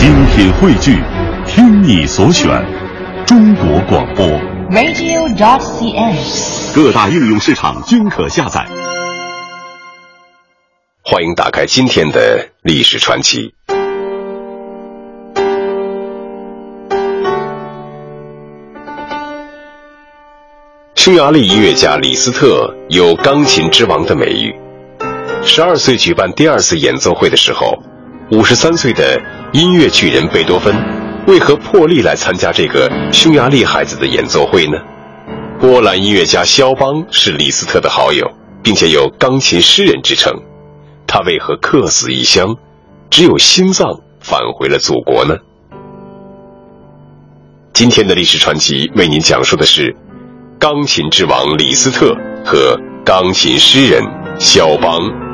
精品汇聚，听你所选，中国广播。radio.cn。各大应用市场均可下载。欢迎打开今天的历史传奇。匈牙利音乐家李斯特有“钢琴之王”的美誉。十二岁举办第二次演奏会的时候，五十三岁的音乐巨人贝多芬为何破例来参加这个匈牙利孩子的演奏会呢？波兰音乐家肖邦是李斯特的好友，并且有“钢琴诗人”之称。他为何客死异乡，只有心脏返回了祖国呢？今天的历史传奇为您讲述的是钢琴之王李斯特和钢琴诗人肖邦。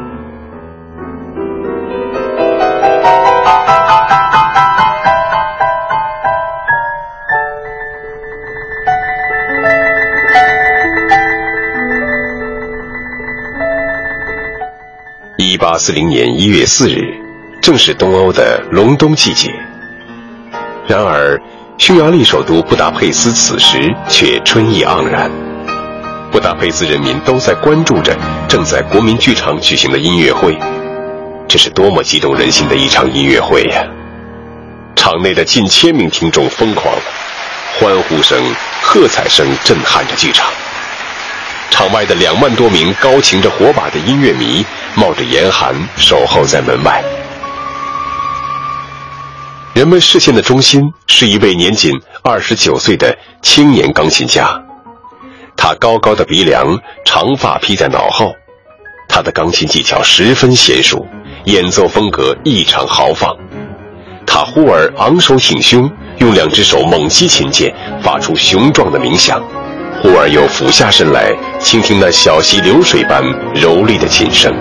一八四零年一月四日，正是东欧的隆冬季节。然而，匈牙利首都布达佩斯此时却春意盎然。布达佩斯人民都在关注着正在国民剧场举行的音乐会，这是多么激动人心的一场音乐会呀！场内的近千名听众疯狂，欢呼声、喝彩声震撼着剧场。场外的两万多名高擎着火把的音乐迷，冒着严寒守候在门外。人们视线的中心是一位年仅二十九岁的青年钢琴家，他高高的鼻梁，长发披在脑后，他的钢琴技巧十分娴熟，演奏风格异常豪放。他忽而昂首挺胸，用两只手猛击琴键，发出雄壮的鸣响。忽而又俯下身来，倾听那小溪流水般柔丽的琴声。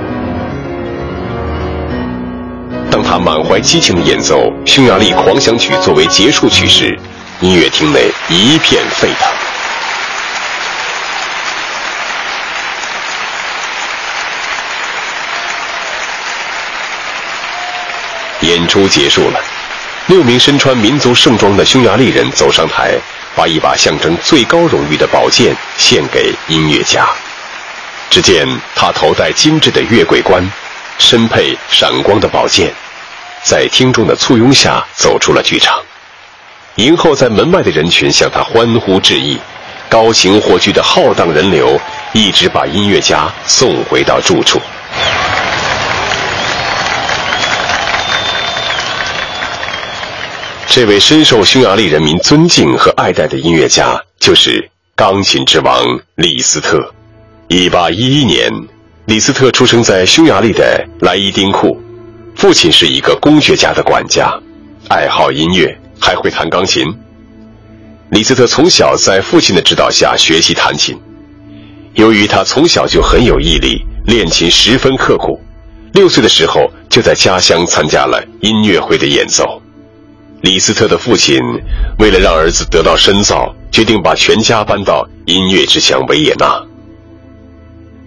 当他满怀激情的演奏《匈牙利狂想曲》作为结束曲时，音乐厅内一片沸腾。演出结束了，六名身穿民族盛装的匈牙利人走上台。把一把象征最高荣誉的宝剑献给音乐家。只见他头戴精致的月桂冠，身佩闪光的宝剑，在听众的簇拥下走出了剧场。迎候在门外的人群向他欢呼致意，高擎火炬的浩荡人流一直把音乐家送回到住处。这位深受匈牙利人民尊敬和爱戴的音乐家，就是钢琴之王李斯特。一八一一年，李斯特出生在匈牙利的莱伊丁库，父亲是一个工学家的管家，爱好音乐，还会弹钢琴。李斯特从小在父亲的指导下学习弹琴，由于他从小就很有毅力，练琴十分刻苦，六岁的时候就在家乡参加了音乐会的演奏。李斯特的父亲为了让儿子得到深造，决定把全家搬到音乐之乡维也纳。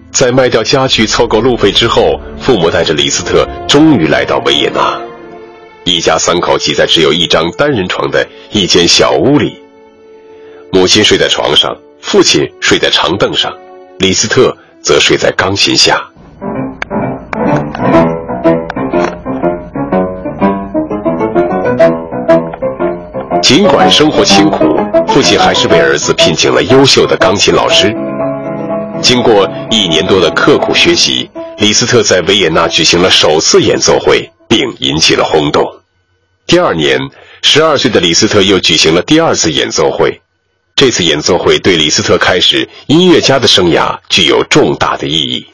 在卖掉家具凑够路费之后，父母带着李斯特终于来到维也纳。一家三口挤在只有一张单人床的一间小屋里，母亲睡在床上，父亲睡在长凳上，李斯特则睡在钢琴下。尽管生活清苦，父亲还是为儿子聘请了优秀的钢琴老师。经过一年多的刻苦学习，李斯特在维也纳举行了首次演奏会，并引起了轰动。第二年，十二岁的李斯特又举行了第二次演奏会。这次演奏会对李斯特开始音乐家的生涯具有重大的意义。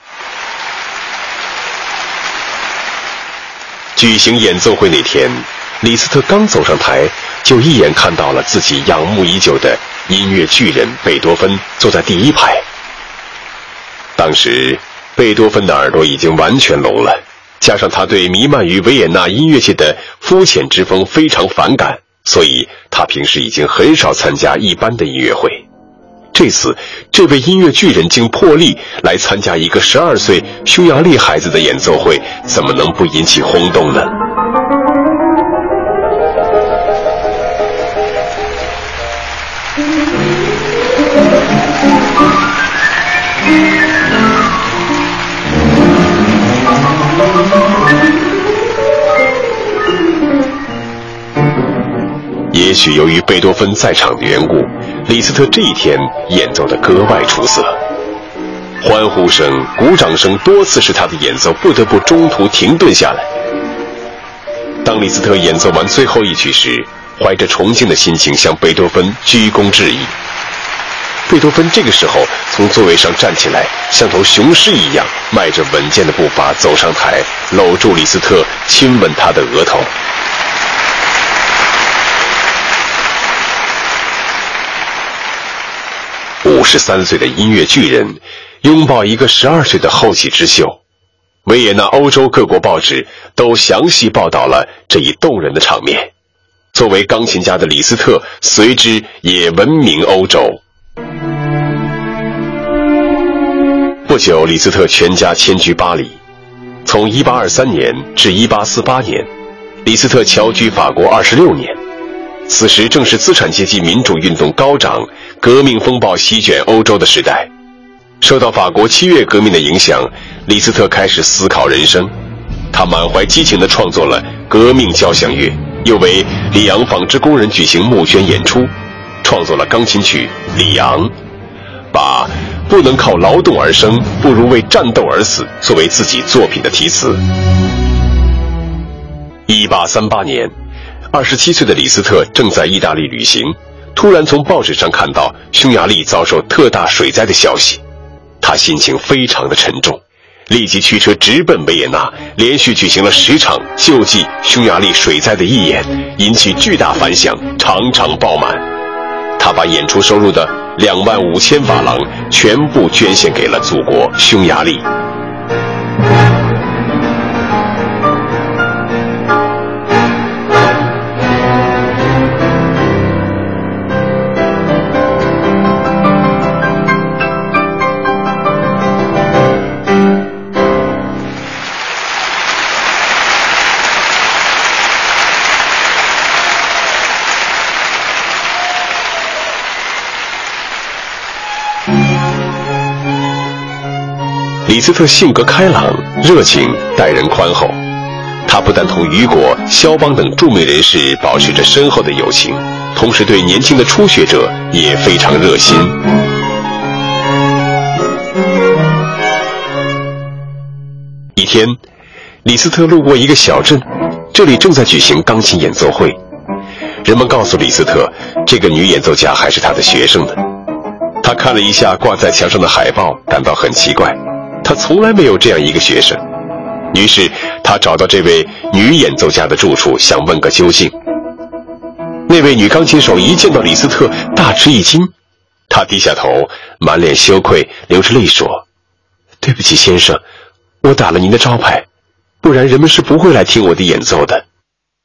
举行演奏会那天，李斯特刚走上台，就一眼看到了自己仰慕已久的音乐巨人贝多芬坐在第一排。当时，贝多芬的耳朵已经完全聋了，加上他对弥漫于维也纳音乐界的肤浅之风非常反感，所以他平时已经很少参加一般的音乐会。这次，这位音乐巨人竟破例来参加一个十二岁匈牙利孩子的演奏会，怎么能不引起轰动呢？也许由于贝多芬在场的缘故，李斯特这一天演奏的格外出色。欢呼声、鼓掌声多次使他的演奏不得不中途停顿下来。当李斯特演奏完最后一曲时，怀着崇敬的心情向贝多芬鞠躬致意。贝多芬这个时候从座位上站起来，像头雄狮一样，迈着稳健的步伐走上台，搂住李斯特，亲吻他的额头。五十三岁的音乐巨人拥抱一个十二岁的后起之秀，维也纳欧洲各国报纸都详细报道了这一动人的场面。作为钢琴家的李斯特随之也闻名欧洲。不久，李斯特全家迁居巴黎。从1823年至1848年，李斯特侨居法国26年。此时正是资产阶级民主运动高涨、革命风暴席卷欧洲的时代。受到法国七月革命的影响，李斯特开始思考人生。他满怀激情地创作了《革命交响乐》，又为里昂纺织工人举行募捐演出，创作了钢琴曲《里昂》，把“不能靠劳动而生，不如为战斗而死”作为自己作品的题词。一八三八年。二十七岁的李斯特正在意大利旅行，突然从报纸上看到匈牙利遭受特大水灾的消息，他心情非常的沉重，立即驱车直奔维也纳，连续举行了十场救济匈牙利水灾的义演，引起巨大反响，场场爆满。他把演出收入的两万五千法郎全部捐献给了祖国匈牙利。李斯特性格开朗、热情，待人宽厚。他不但同雨果、肖邦等著名人士保持着深厚的友情，同时对年轻的初学者也非常热心。一天，李斯特路过一个小镇，这里正在举行钢琴演奏会。人们告诉李斯特，这个女演奏家还是他的学生呢。他看了一下挂在墙上的海报，感到很奇怪。他从来没有这样一个学生，于是他找到这位女演奏家的住处，想问个究竟。那位女钢琴手一见到李斯特，大吃一惊，她低下头，满脸羞愧，流着泪说：“对不起，先生，我打了您的招牌，不然人们是不会来听我的演奏的。”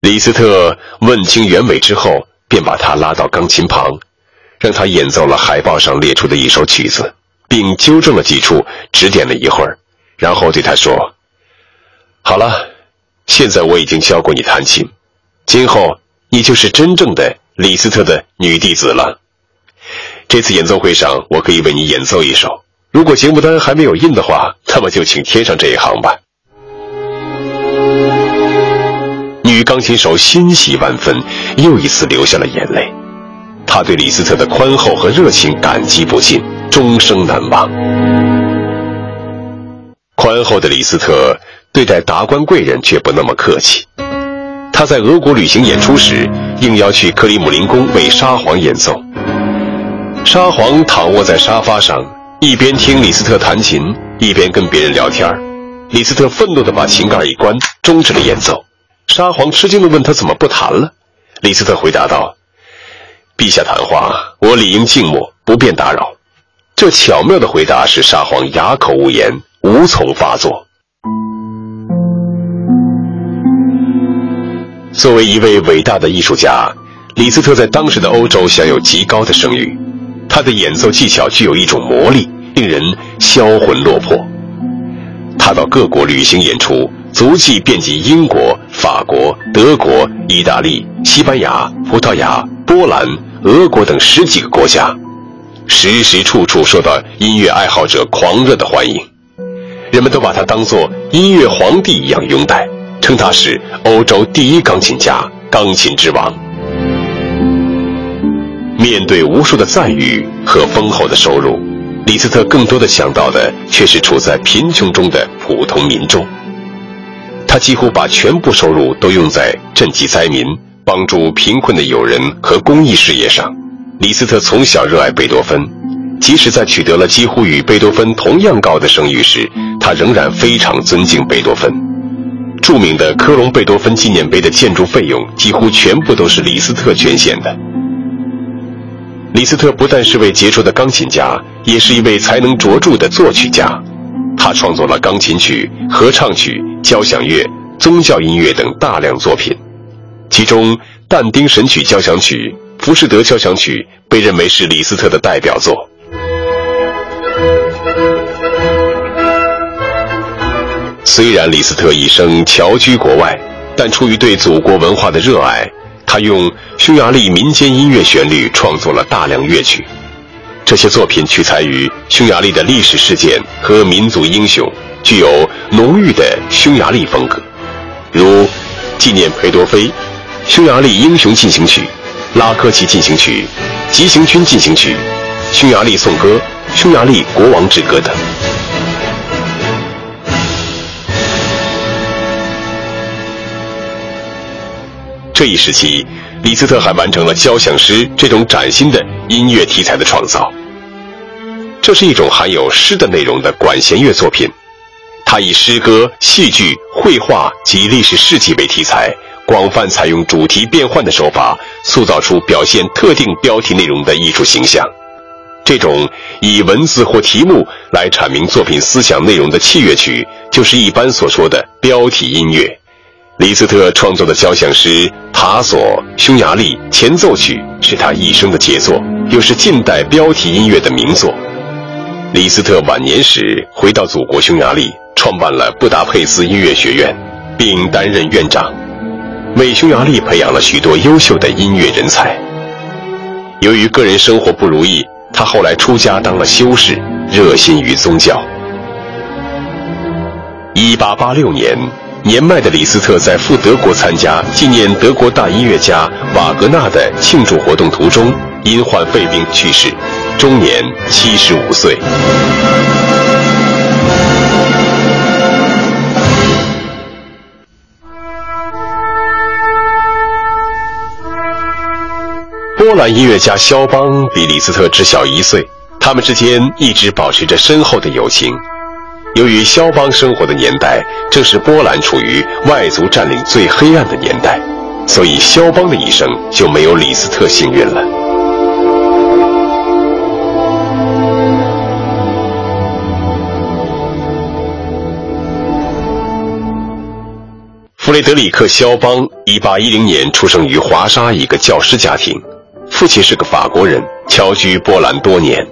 李斯特问清原委之后，便把她拉到钢琴旁，让她演奏了海报上列出的一首曲子。并纠正了几处，指点了一会儿，然后对他说：“好了，现在我已经教过你弹琴，今后你就是真正的李斯特的女弟子了。这次演奏会上，我可以为你演奏一首。如果节目单还没有印的话，那么就请添上这一行吧。”女钢琴手欣喜万分，又一次流下了眼泪。她对李斯特的宽厚和热情感激不尽。终生难忘。宽厚的李斯特对待达官贵人却不那么客气。他在俄国旅行演出时，应邀去克里姆林宫为沙皇演奏。沙皇躺卧在沙发上，一边听李斯特弹琴，一边跟别人聊天。李斯特愤怒地把琴盖一关，终止了演奏。沙皇吃惊地问他怎么不弹了。李斯特回答道：“陛下谈话，我理应静默，不便打扰。”这巧妙的回答使沙皇哑口无言，无从发作。作为一位伟大的艺术家，李斯特在当时的欧洲享有极高的声誉。他的演奏技巧具有一种魔力，令人销魂落魄。他到各国旅行演出，足迹遍及英国、法国、德国、意大利、西班牙、葡萄牙、波兰、俄国等十几个国家。时时处处受到音乐爱好者狂热的欢迎，人们都把他当作音乐皇帝一样拥戴，称他是欧洲第一钢琴家、钢琴之王。面对无数的赞誉和丰厚的收入，李斯特更多的想到的却是处在贫穷中的普通民众。他几乎把全部收入都用在赈济灾民、帮助贫困的友人和公益事业上。李斯特从小热爱贝多芬，即使在取得了几乎与贝多芬同样高的声誉时，他仍然非常尊敬贝多芬。著名的科隆贝多芬纪念碑的建筑费用几乎全部都是李斯特捐献的。李斯特不但是位杰出的钢琴家，也是一位才能卓著的作曲家。他创作了钢琴曲、合唱曲、交响乐、宗教音乐等大量作品，其中《但丁神曲交响曲》。浮士德交响曲被认为是李斯特的代表作。虽然李斯特一生侨居国外，但出于对祖国文化的热爱，他用匈牙利民间音乐旋律创作了大量乐曲。这些作品取材于匈牙利的历史事件和民族英雄，具有浓郁的匈牙利风格，如纪念裴多菲《匈牙利英雄进行曲》。拉科奇进行曲、急行军进行曲、匈牙利颂歌、匈牙利国王之歌等。这一时期，李斯特还完成了交响诗这种崭新的音乐题材的创造。这是一种含有诗的内容的管弦乐作品，他以诗歌、戏剧、绘画及历史事迹为题材。广泛采用主题变换的手法，塑造出表现特定标题内容的艺术形象。这种以文字或题目来阐明作品思想内容的器乐曲，就是一般所说的标题音乐。李斯特创作的交响诗《塔索匈牙利前奏曲》是他一生的杰作，又是近代标题音乐的名作。李斯特晚年时回到祖国匈牙利，创办了布达佩斯音乐学院，并担任院长。为匈牙利培养了许多优秀的音乐人才。由于个人生活不如意，他后来出家当了修士，热心于宗教。一八八六年，年迈的李斯特在赴德国参加纪念德国大音乐家瓦格纳的庆祝活动途中，因患肺病去世，终年七十五岁。波兰音乐家肖邦比李斯特只小一岁，他们之间一直保持着深厚的友情。由于肖邦生活的年代正是波兰处于外族占领最黑暗的年代，所以肖邦的一生就没有李斯特幸运了。弗雷德里克·肖邦1810年出生于华沙一个教师家庭。父亲是个法国人，侨居波兰多年，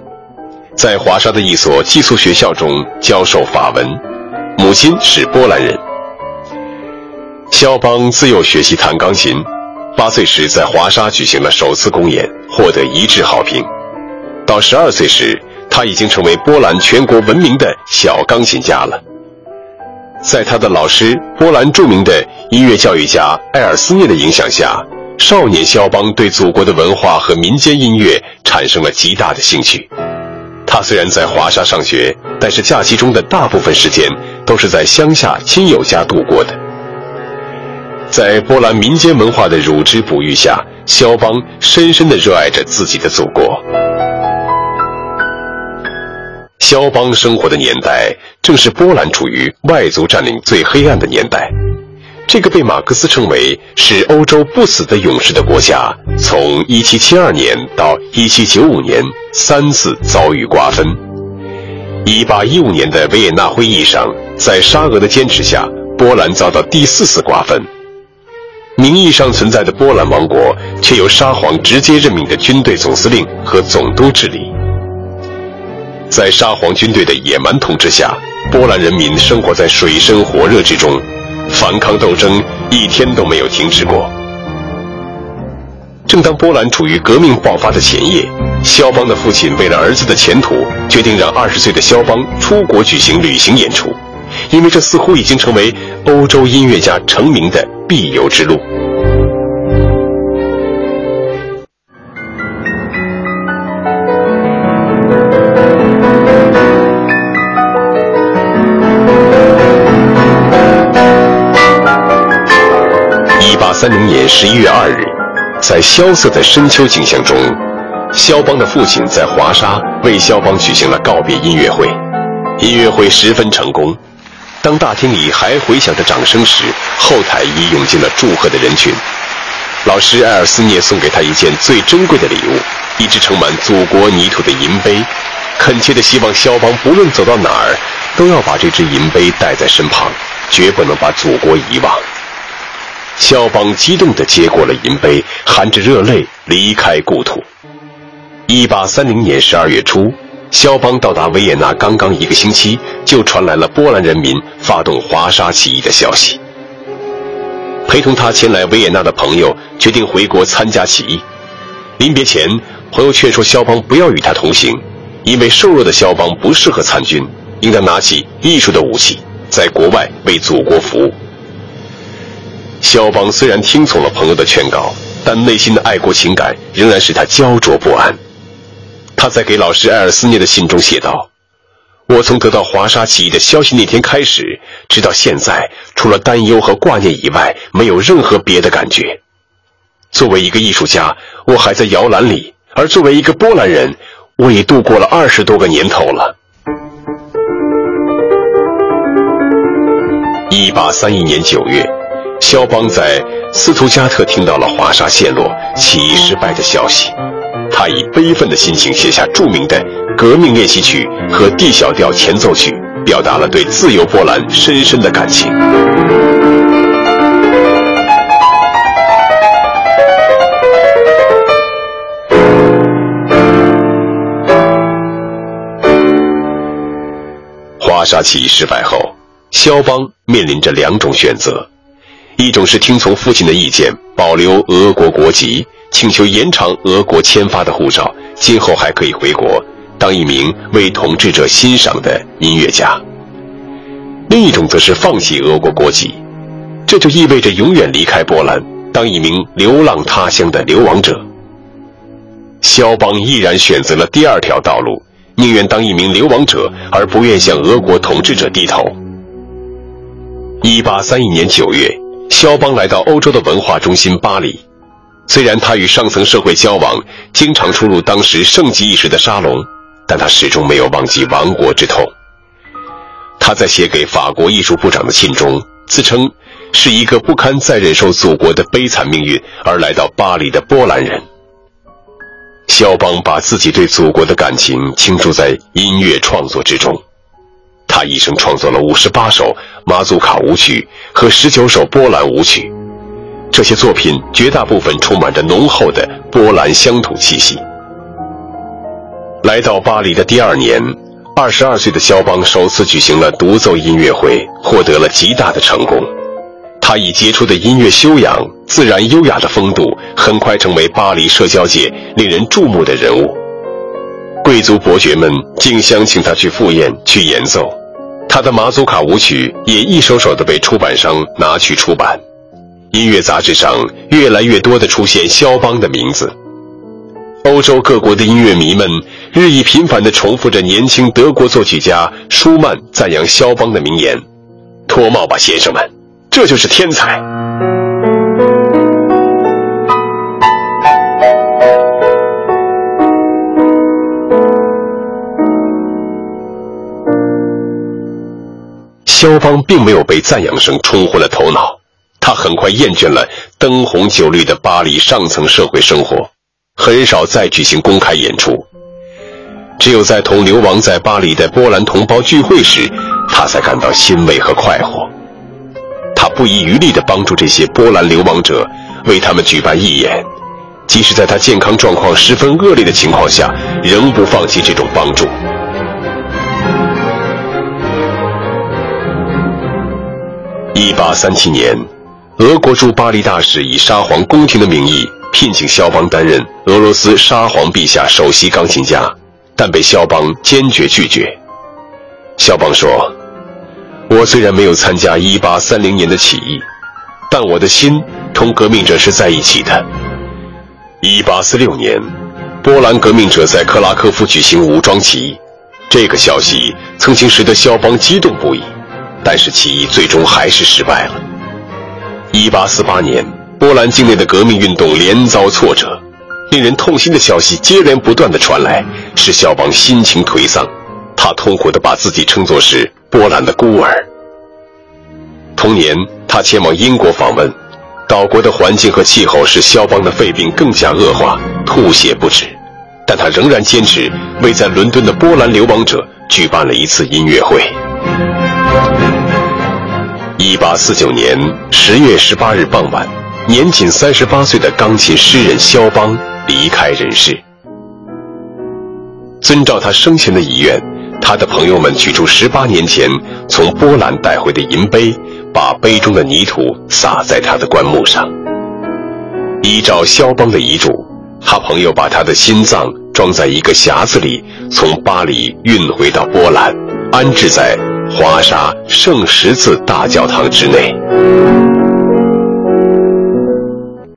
在华沙的一所寄宿学校中教授法文。母亲是波兰人。肖邦自幼学习弹钢琴，八岁时在华沙举行了首次公演，获得一致好评。到十二岁时，他已经成为波兰全国闻名的小钢琴家了。在他的老师波兰著名的音乐教育家艾尔斯涅的影响下。少年肖邦对祖国的文化和民间音乐产生了极大的兴趣。他虽然在华沙上学，但是假期中的大部分时间都是在乡下亲友家度过的。在波兰民间文化的乳汁哺育下，肖邦深深地热爱着自己的祖国。肖邦生活的年代正是波兰处于外族占领最黑暗的年代。这个被马克思称为是欧洲不死的勇士的国家，从1772年到1795年三次遭遇瓜分。1815年的维也纳会议上，在沙俄的坚持下，波兰遭到第四次瓜分。名义上存在的波兰王国，却由沙皇直接任命的军队总司令和总督治理。在沙皇军队的野蛮统治下，波兰人民生活在水深火热之中。反抗斗争一天都没有停止过。正当波兰处于革命爆发的前夜，肖邦的父亲为了儿子的前途，决定让二十岁的肖邦出国举行旅行演出，因为这似乎已经成为欧洲音乐家成名的必由之路。八三零年十一月二日，在萧瑟的深秋景象中，肖邦的父亲在华沙为肖邦举行了告别音乐会。音乐会十分成功。当大厅里还回响着掌声时，后台已涌进了祝贺的人群。老师埃尔斯涅送给他一件最珍贵的礼物——一只盛满祖国泥土的银杯，恳切地希望肖邦不论走到哪儿，都要把这只银杯带在身旁，绝不能把祖国遗忘。肖邦激动地接过了银杯，含着热泪离开故土。一八三零年十二月初。肖邦到达维也纳刚刚一个星期，就传来了波兰人民发动华沙起义的消息。陪同他前来维也纳的朋友决定回国参加起义。临别前，朋友劝说肖邦不要与他同行，因为瘦弱的肖邦不适合参军，应当拿起艺术的武器，在国外为祖国服务。肖邦虽然听从了朋友的劝告，但内心的爱国情感仍然使他焦灼不安。他在给老师艾尔斯涅的信中写道：“我从得到华沙起义的消息那天开始，直到现在，除了担忧和挂念以外，没有任何别的感觉。作为一个艺术家，我还在摇篮里；而作为一个波兰人，我已度过了二十多个年头了。”一八三一年九月，肖邦在斯图加特听到了华沙陷落、起义失败的消息。他以悲愤的心情写下著名的《革命练习曲》和《D 小调前奏曲》，表达了对自由波兰深深的感情。华沙起义失败后，肖邦面临着两种选择：一种是听从父亲的意见，保留俄国国籍。请求延长俄国签发的护照，今后还可以回国当一名为统治者欣赏的音乐家。另一种则是放弃俄国国籍，这就意味着永远离开波兰，当一名流浪他乡的流亡者。肖邦毅然选择了第二条道路，宁愿当一名流亡者，而不愿向俄国统治者低头。一八三一年九月，肖邦来到欧洲的文化中心巴黎。虽然他与上层社会交往，经常出入当时盛极一时的沙龙，但他始终没有忘记亡国之痛。他在写给法国艺术部长的信中，自称是一个不堪再忍受祖国的悲惨命运而来到巴黎的波兰人。肖邦把自己对祖国的感情倾注在音乐创作之中，他一生创作了五十八首马祖卡舞曲和十九首波兰舞曲。这些作品绝大部分充满着浓厚的波兰乡土气息。来到巴黎的第二年，二十二岁的肖邦首次举行了独奏音乐会，获得了极大的成功。他以杰出的音乐修养、自然优雅的风度，很快成为巴黎社交界令人注目的人物。贵族伯爵们竞相请他去赴宴去演奏，他的马祖卡舞曲也一首首的被出版商拿去出版。音乐杂志上越来越多的出现肖邦的名字，欧洲各国的音乐迷们日益频繁地重复着年轻德国作曲家舒曼赞扬肖邦的名言：“脱帽吧，先生们，这就是天才。”肖邦并没有被赞扬声冲昏了头脑。他很快厌倦了灯红酒绿的巴黎上层社会生活，很少再举行公开演出。只有在同流亡在巴黎的波兰同胞聚会时，他才感到欣慰和快活。他不遗余力地帮助这些波兰流亡者，为他们举办义演，即使在他健康状况十分恶劣的情况下，仍不放弃这种帮助。一八三七年。俄国驻巴黎大使以沙皇宫廷的名义聘请肖邦担任俄罗斯沙皇陛下首席钢琴家，但被肖邦坚决拒绝。肖邦说：“我虽然没有参加1830年的起义，但我的心同革命者是在一起的。”1846 年，波兰革命者在克拉科夫举行武装起义，这个消息曾经使得肖邦激动不已，但是起义最终还是失败了。一八四八年，波兰境内的革命运动连遭挫折，令人痛心的消息接连不断的传来，使肖邦心情颓丧。他痛苦的把自己称作是波兰的孤儿。同年，他前往英国访问，岛国的环境和气候使肖邦的肺病更加恶化，吐血不止。但他仍然坚持为在伦敦的波兰流亡者举办了一次音乐会。一八四九年十月十八日傍晚，年仅三十八岁的钢琴诗人肖邦离开人世。遵照他生前的遗愿。他的朋友们取出十八年前从波兰带回的银杯，把杯中的泥土撒在他的棺木上。依照肖邦的遗嘱，他朋友把他的心脏装在一个匣子里，从巴黎运回到波兰，安置在华沙圣十字大教堂之内。